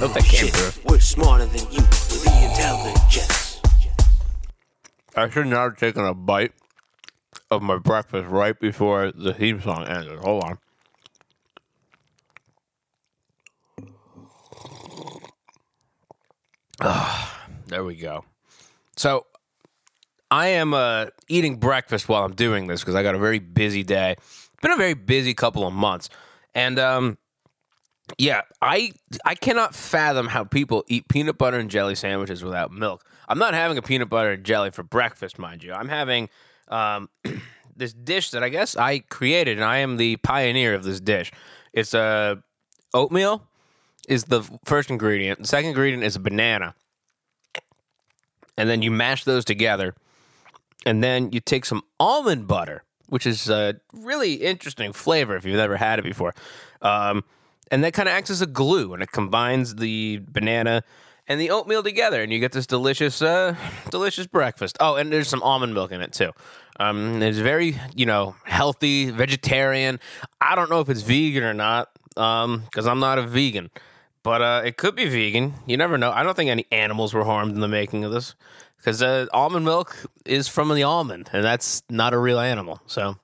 Hope that came shit, through. we're smarter than you. The intelligence. I should not have taken a bite of my breakfast right before the theme song ended. Hold on. Ah, there we go. So I am uh, eating breakfast while I'm doing this because I got a very busy day. It's been a very busy couple of months, and um, yeah, I I cannot fathom how people eat peanut butter and jelly sandwiches without milk. I'm not having a peanut butter and jelly for breakfast, mind you. I'm having um, this dish that I guess I created, and I am the pioneer of this dish. It's a oatmeal is the first ingredient. The second ingredient is a banana, and then you mash those together, and then you take some almond butter, which is a really interesting flavor if you've never had it before. Um, and that kind of acts as a glue, and it combines the banana and the oatmeal together, and you get this delicious, uh, delicious breakfast. Oh, and there's some almond milk in it too. Um, it's very, you know, healthy, vegetarian. I don't know if it's vegan or not, um, because I'm not a vegan, but uh, it could be vegan. You never know. I don't think any animals were harmed in the making of this, because uh, almond milk is from the almond, and that's not a real animal. So.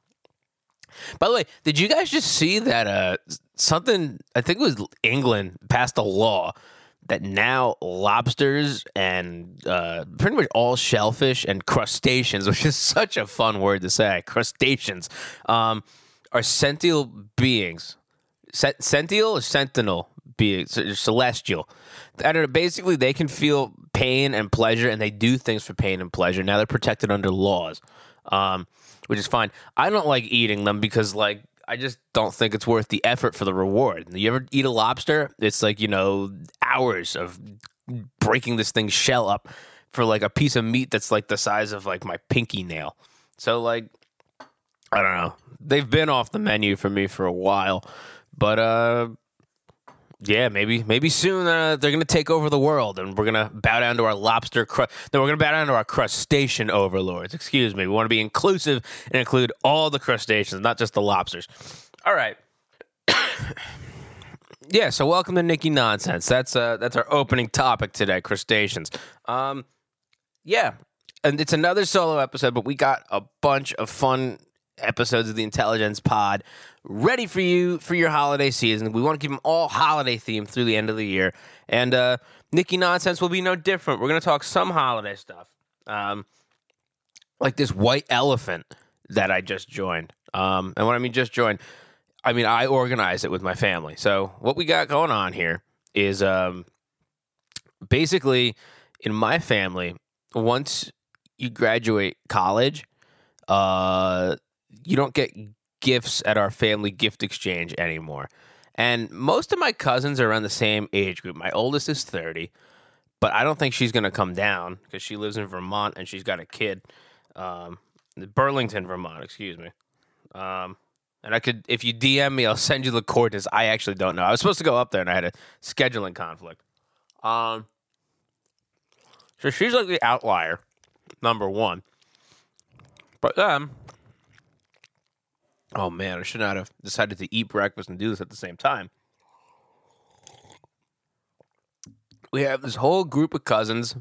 By the way, did you guys just see that uh, something? I think it was England passed a law that now lobsters and uh, pretty much all shellfish and crustaceans, which is such a fun word to say, crustaceans, um, are sentient beings. Sent- sentient or sentinel beings, or celestial. That are basically they can feel pain and pleasure, and they do things for pain and pleasure. Now they're protected under laws. Um, which is fine. I don't like eating them because like I just don't think it's worth the effort for the reward. You ever eat a lobster? It's like, you know, hours of breaking this thing's shell up for like a piece of meat that's like the size of like my pinky nail. So like I don't know. They've been off the menu for me for a while. But uh yeah, maybe maybe soon uh, they're gonna take over the world, and we're gonna bow down to our lobster. Cru- no, we're gonna bow down to our crustacean overlords. Excuse me. We want to be inclusive and include all the crustaceans, not just the lobsters. All right. yeah. So welcome to Nicky Nonsense. That's uh that's our opening topic today. Crustaceans. Um, yeah, and it's another solo episode, but we got a bunch of fun episodes of the Intelligence Pod ready for you for your holiday season. We want to keep them all holiday themed through the end of the year. And uh, Nicky Nonsense will be no different. We're going to talk some holiday stuff, um, like this white elephant that I just joined. Um, and when I mean just joined, I mean I organized it with my family. So what we got going on here is um, basically in my family, once you graduate college, uh, you don't get gifts at our family gift exchange anymore. And most of my cousins are around the same age group. My oldest is 30, but I don't think she's going to come down because she lives in Vermont and she's got a kid. Um, Burlington, Vermont, excuse me. Um, and I could, if you DM me, I'll send you the coordinates. I actually don't know. I was supposed to go up there and I had a scheduling conflict. Um, so she's like the outlier, number one. But then, oh man, I should not have decided to eat breakfast and do this at the same time. We have this whole group of cousins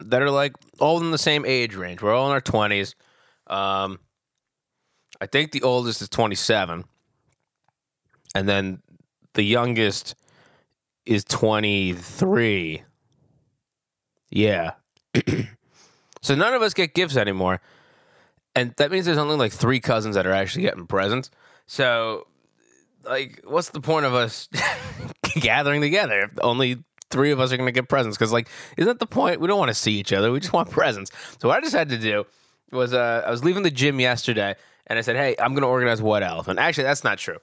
that are like all in the same age range. We're all in our twenties. Um, I think the oldest is twenty seven, and then the youngest is twenty three. Yeah. so none of us get gifts anymore. And that means there's only like three cousins that are actually getting presents. So, like, what's the point of us gathering together if only three of us are going to get presents? Because, like, isn't that the point? We don't want to see each other. We just want presents. So, what I decided to do was uh, I was leaving the gym yesterday and I said, hey, I'm going to organize White Elephant. Actually, that's not true.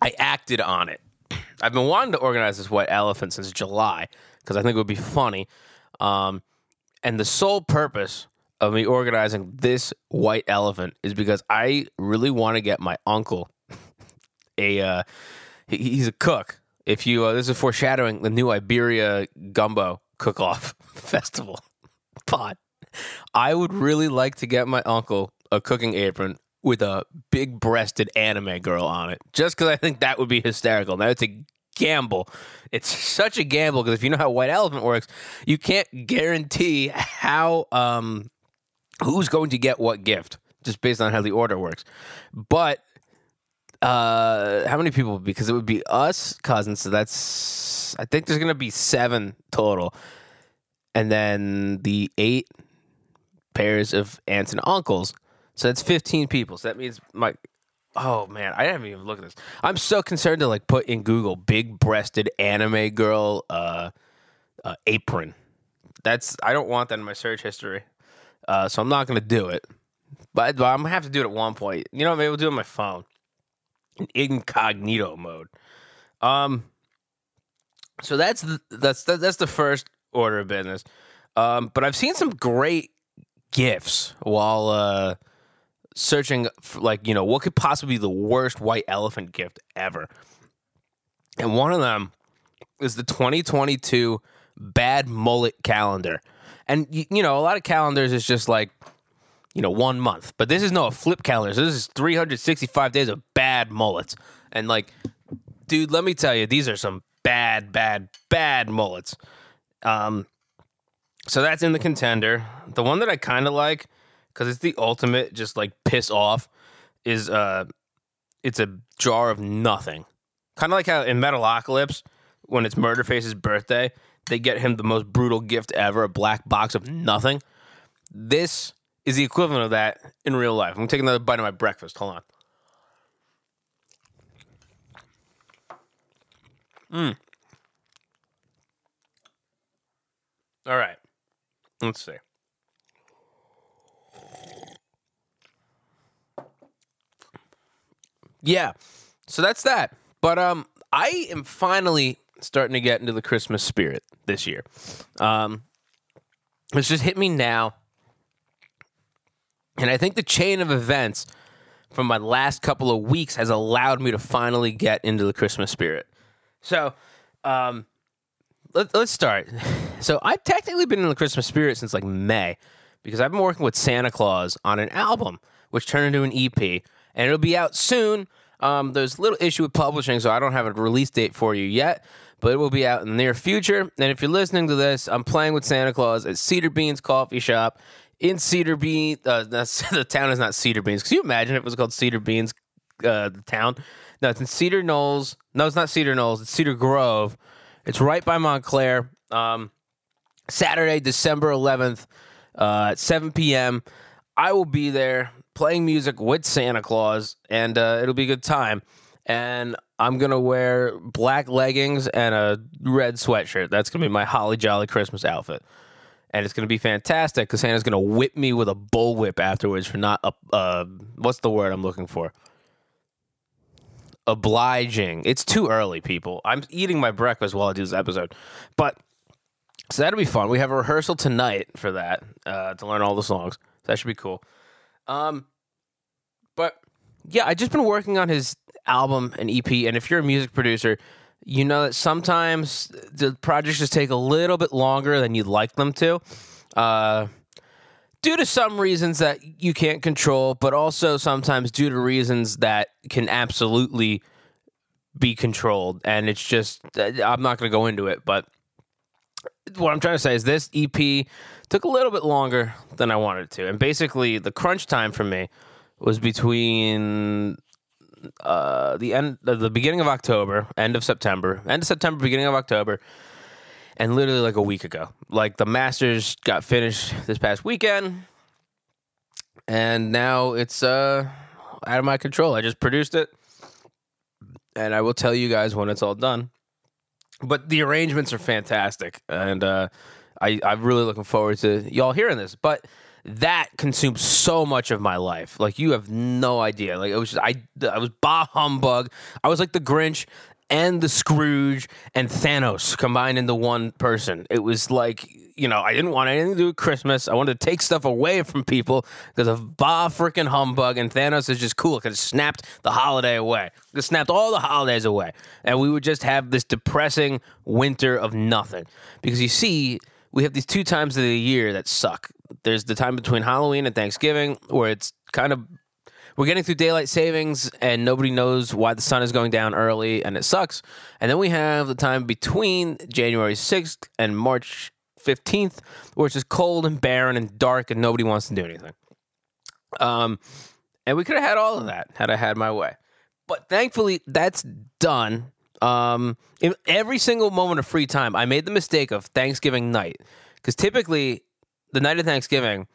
I acted on it. I've been wanting to organize this White Elephant since July because I think it would be funny. Um, and the sole purpose of me organizing this white elephant is because I really want to get my uncle a uh, he, he's a cook. If you uh, this is foreshadowing the new Iberia gumbo cook off festival pot. I would really like to get my uncle a cooking apron with a big breasted anime girl on it, just because I think that would be hysterical. Now it's a gamble. It's such a gamble because if you know how White Elephant works, you can't guarantee how um who's going to get what gift just based on how the order works. But uh how many people? Because it would be us cousins so that's i think there's gonna be seven total. And then the eight pairs of aunts and uncles so that's 15 people. So that means my oh man i haven't even looked at this. I'm so concerned to like put in google big breasted anime girl uh, uh apron. That's i don't want that in my search history uh so i'm not gonna do it but, but i'm gonna have to do it at one point you know maybe we'll do it on my phone in incognito mode. Um, so that's the, that's that's the first order of business. Um, but I've seen some great gifts while uh, searching for like you know what could possibly be the worst white elephant gift ever, and one of them is the 2022 bad mullet calendar. And you, know, a lot of calendars is just like you know, one month. But this is no a flip calendar. So this is 365 days of bad mullets. And like, dude, let me tell you, these are some bad, bad, bad mullets. Um, so that's in the contender. The one that I kind of like because it's the ultimate, just like piss off, is uh, it's a jar of nothing. Kind of like how in Metalocalypse, when it's Murderface's birthday, they get him the most brutal gift ever, a black box of nothing. This is the equivalent of that in real life. I'm gonna take another bite of my breakfast. Hold on. Mm. All right. Let's see. Yeah. So that's that. But um I am finally starting to get into the Christmas spirit this year. Um it's just hit me now and I think the chain of events from my last couple of weeks has allowed me to finally get into the Christmas spirit. So, um, let, let's start. So, I've technically been in the Christmas spirit since like May because I've been working with Santa Claus on an album, which turned into an EP, and it'll be out soon. Um, there's a little issue with publishing, so I don't have a release date for you yet, but it will be out in the near future. And if you're listening to this, I'm playing with Santa Claus at Cedar Beans Coffee Shop in Cedar Bean. Uh, the town is not Cedar Beans. Can you imagine it was called Cedar Beans, uh, the town? No, it's in Cedar Knolls. No, it's not Cedar Knolls. It's Cedar Grove. It's right by Montclair. Um, Saturday, December 11th uh, at 7 p.m. I will be there playing music with Santa Claus, and uh, it'll be a good time. And I'm gonna wear black leggings and a red sweatshirt. That's gonna be my holly jolly Christmas outfit and it's to be fantastic because Santa's to whip me with a bullwhip afterwards for not uh, uh, what's the word I'm looking for? Obliging. It's too early, people. I'm eating my breakfast while I do this episode, but so that'll be fun. We have a rehearsal tonight for that uh, to learn all the songs. So that should be cool. Um, but yeah, I just been working on his album and EP, and if you're a music producer you know that sometimes the projects just take a little bit longer than you'd like them to. Uh, due to some reasons that you can't control, but also sometimes due to reasons that can absolutely be controlled. And it's just, I'm not going to go into it, but what I'm trying to say is this EP took a little bit longer than I wanted to. And basically, the crunch time for me was between uh, the end, the beginning of October, end of September, end of September, beginning of October, and literally like a week ago. Like the Masters got finished this past weekend, and now it's uh out of my control. I just produced it, and I will tell you guys when it's all done. But the arrangements are fantastic, and uh, I I'm really looking forward to y'all hearing this. But that consumed so much of my life. Like you have no idea. Like it was just I I was bah humbug. I was like the Grinch and the Scrooge and Thanos combined into one person. It was like, you know, I didn't want anything to do with Christmas. I wanted to take stuff away from people because of bah freaking humbug. And Thanos is just cool because it snapped the holiday away. It snapped all the holidays away. And we would just have this depressing winter of nothing. Because you see, we have these two times of the year that suck. There's the time between Halloween and Thanksgiving where it's kind of we're getting through daylight savings, and nobody knows why the sun is going down early, and it sucks. And then we have the time between January 6th and March 15th, where it's just cold and barren and dark, and nobody wants to do anything. Um, and we could have had all of that had I had my way. But thankfully, that's done. Um, in every single moment of free time, I made the mistake of Thanksgiving night because typically the night of Thanksgiving,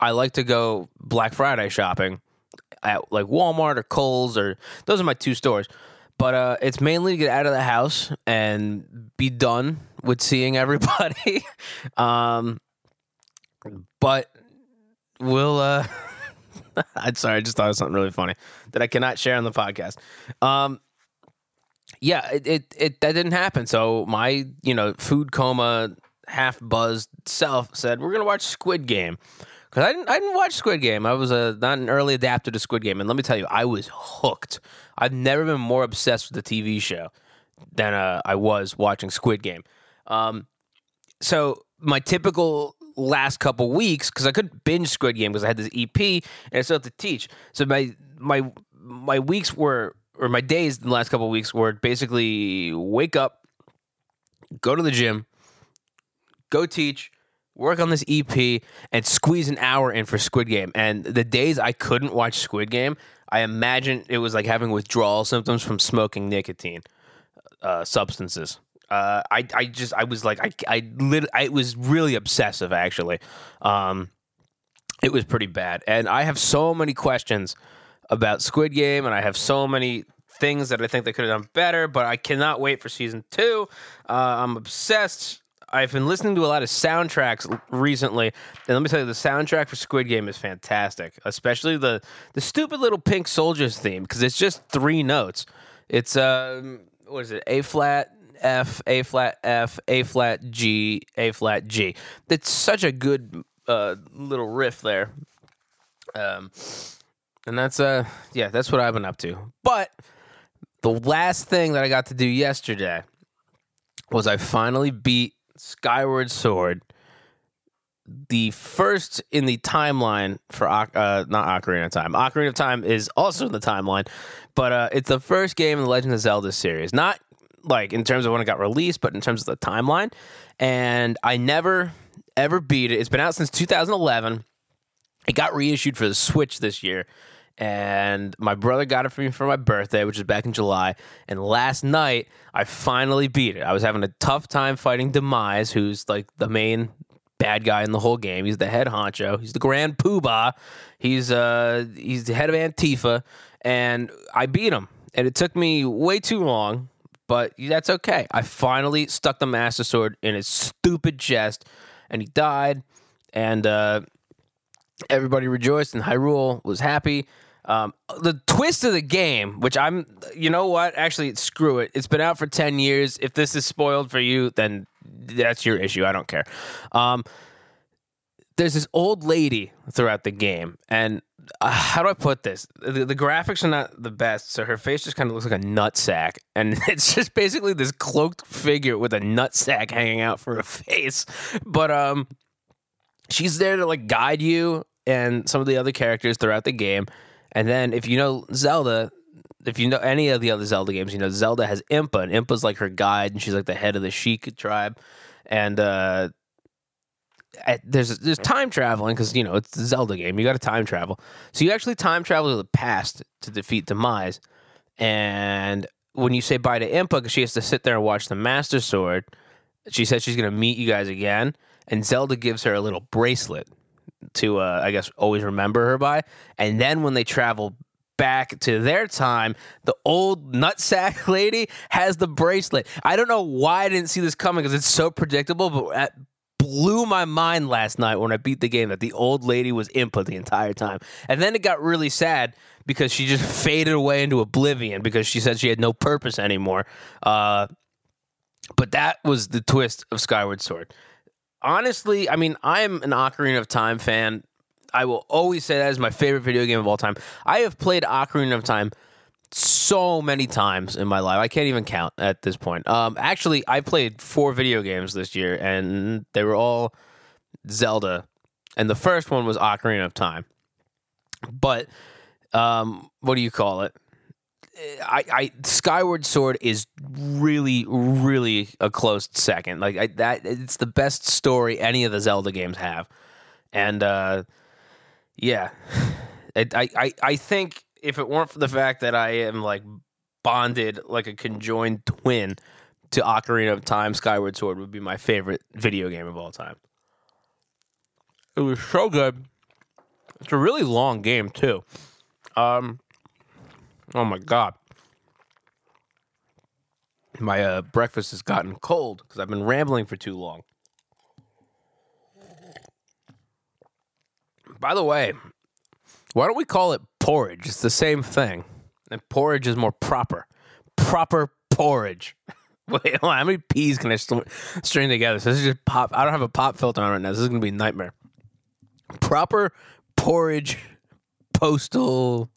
I like to go Black Friday shopping at like Walmart or Kohl's or those are my two stores. But uh, it's mainly to get out of the house and be done with seeing everybody. um, but we'll. Uh, I'm sorry, I just thought of something really funny that I cannot share on the podcast. Um, yeah, it, it, it that didn't happen. So my you know food coma, half buzzed self said we're gonna watch Squid Game because I didn't I didn't watch Squid Game. I was a not an early adapter to Squid Game, and let me tell you, I was hooked. I've never been more obsessed with the TV show than uh, I was watching Squid Game. Um, so my typical last couple weeks because I couldn't binge Squid Game because I had this EP and I still have to teach. So my my my weeks were or my days in the last couple weeks were basically wake up, go to the gym, go teach, work on this EP, and squeeze an hour in for Squid Game. And the days I couldn't watch Squid Game, I imagine it was like having withdrawal symptoms from smoking nicotine uh, substances. Uh, I I just I was like I I lit I was really obsessive actually. Um, it was pretty bad, and I have so many questions about Squid Game, and I have so many things that I think they could have done better. But I cannot wait for season two. Uh, I'm obsessed. I've been listening to a lot of soundtracks recently, and let me tell you, the soundtrack for Squid Game is fantastic, especially the the stupid little Pink Soldiers theme because it's just three notes. It's um, what is it? A flat, F, A flat, F, A flat, G, A flat, G. It's such a good uh, little riff there. Um, and that's uh, yeah, that's what I've been up to. But the last thing that I got to do yesterday was I finally beat Skyward Sword, the first in the timeline for uh, not Ocarina of Time. Ocarina of Time is also in the timeline, but uh, it's the first game in the Legend of Zelda series. Not like in terms of when it got released, but in terms of the timeline. And I never ever beat it. It's been out since 2011. It got reissued for the Switch this year. And my brother got it for me for my birthday, which was back in July. And last night, I finally beat it. I was having a tough time fighting Demise, who's like the main bad guy in the whole game. He's the head honcho. He's the grand poobah. He's uh he's the head of Antifa, and I beat him. And it took me way too long, but that's okay. I finally stuck the Master Sword in his stupid chest, and he died. And uh, everybody rejoiced, and Hyrule was happy. Um, the twist of the game, which I'm, you know what? Actually, screw it. It's been out for 10 years. If this is spoiled for you, then that's your issue. I don't care. Um, there's this old lady throughout the game, and uh, how do I put this? The, the graphics are not the best, so her face just kind of looks like a nut sack, and it's just basically this cloaked figure with a nut sack hanging out for a face. But um, she's there to like guide you and some of the other characters throughout the game. And then if you know Zelda, if you know any of the other Zelda games, you know Zelda has Impa, and Impa's like her guide, and she's like the head of the Sheik tribe. And uh, at, there's there's time traveling because you know it's a Zelda game. You got to time travel, so you actually time travel to the past to defeat Demise. And when you say bye to Impa, because she has to sit there and watch the Master Sword, she says she's going to meet you guys again. And Zelda gives her a little bracelet to, uh, I guess, always remember her by. And then when they travel back to their time, the old nutsack lady has the bracelet. I don't know why I didn't see this coming because it's so predictable, but that blew my mind last night when I beat the game that the old lady was Impa the entire time. And then it got really sad because she just faded away into oblivion because she said she had no purpose anymore. Uh, but that was the twist of Skyward Sword. Honestly, I mean, I'm an Ocarina of Time fan. I will always say that is my favorite video game of all time. I have played Ocarina of Time so many times in my life. I can't even count at this point. Um, actually, I played four video games this year, and they were all Zelda. And the first one was Ocarina of Time. But um, what do you call it? I, I Skyward Sword is really, really a close second. Like I, that, it's the best story any of the Zelda games have, and uh, yeah, I, I, I think if it weren't for the fact that I am like bonded like a conjoined twin to Ocarina of Time, Skyward Sword would be my favorite video game of all time. It was so good. It's a really long game too. Um, oh my god, my uh, breakfast has gotten cold because I've been rambling for too long. By the way, why don't we call it porridge? It's the same thing, and porridge is more proper. Proper porridge. Wait, on, how many peas can I st- string together? So this is just pop. I don't have a pop filter on right now. This is gonna be a nightmare. Proper porridge postal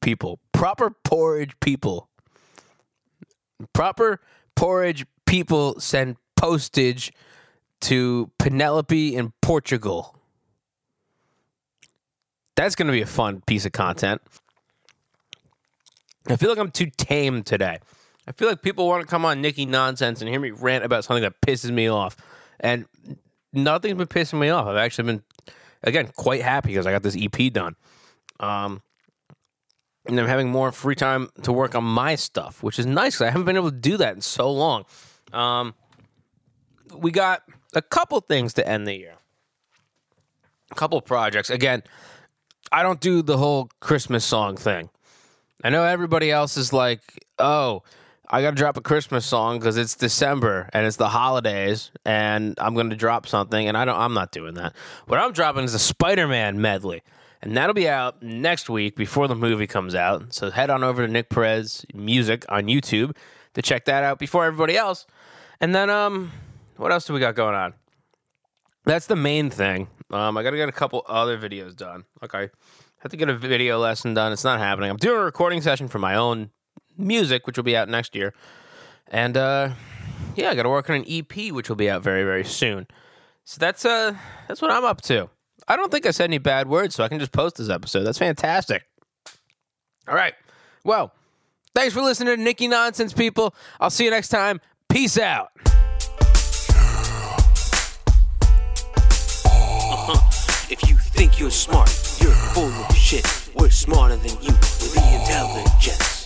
people. Proper porridge people. Proper porridge people send postage to Penelope in Portugal. That's going to be a fun piece of content. I feel like I'm too tame today. I feel like people want to come on Nicky nonsense and hear me rant about something that pisses me off. And nothing's been pissing me off. I've actually been, again, quite happy because I got this EP done. Um, and I'm having more free time to work on my stuff, which is nice. I haven't been able to do that in so long. Um, we got a couple things to end the year. A couple projects. Again, I don't do the whole Christmas song thing. I know everybody else is like, oh, I got to drop a Christmas song because it's December and it's the holidays, and I'm going to drop something, and I don't. I'm not doing that. What I'm dropping is a Spider-Man medley, and that'll be out next week before the movie comes out. So head on over to Nick Perez Music on YouTube to check that out before everybody else. And then, um, what else do we got going on? That's the main thing. Um, I got to get a couple other videos done. Okay. I have to get a video lesson done. It's not happening. I'm doing a recording session for my own music, which will be out next year. And uh, yeah, I got to work on an EP, which will be out very, very soon. So that's uh, that's what I'm up to. I don't think I said any bad words, so I can just post this episode. That's fantastic. All right. Well, thanks for listening to Nicky Nonsense, people. I'll see you next time. Peace out. Uh-huh. If you think you're smart, you're full of shit. We're smarter than you. We're the intelligence.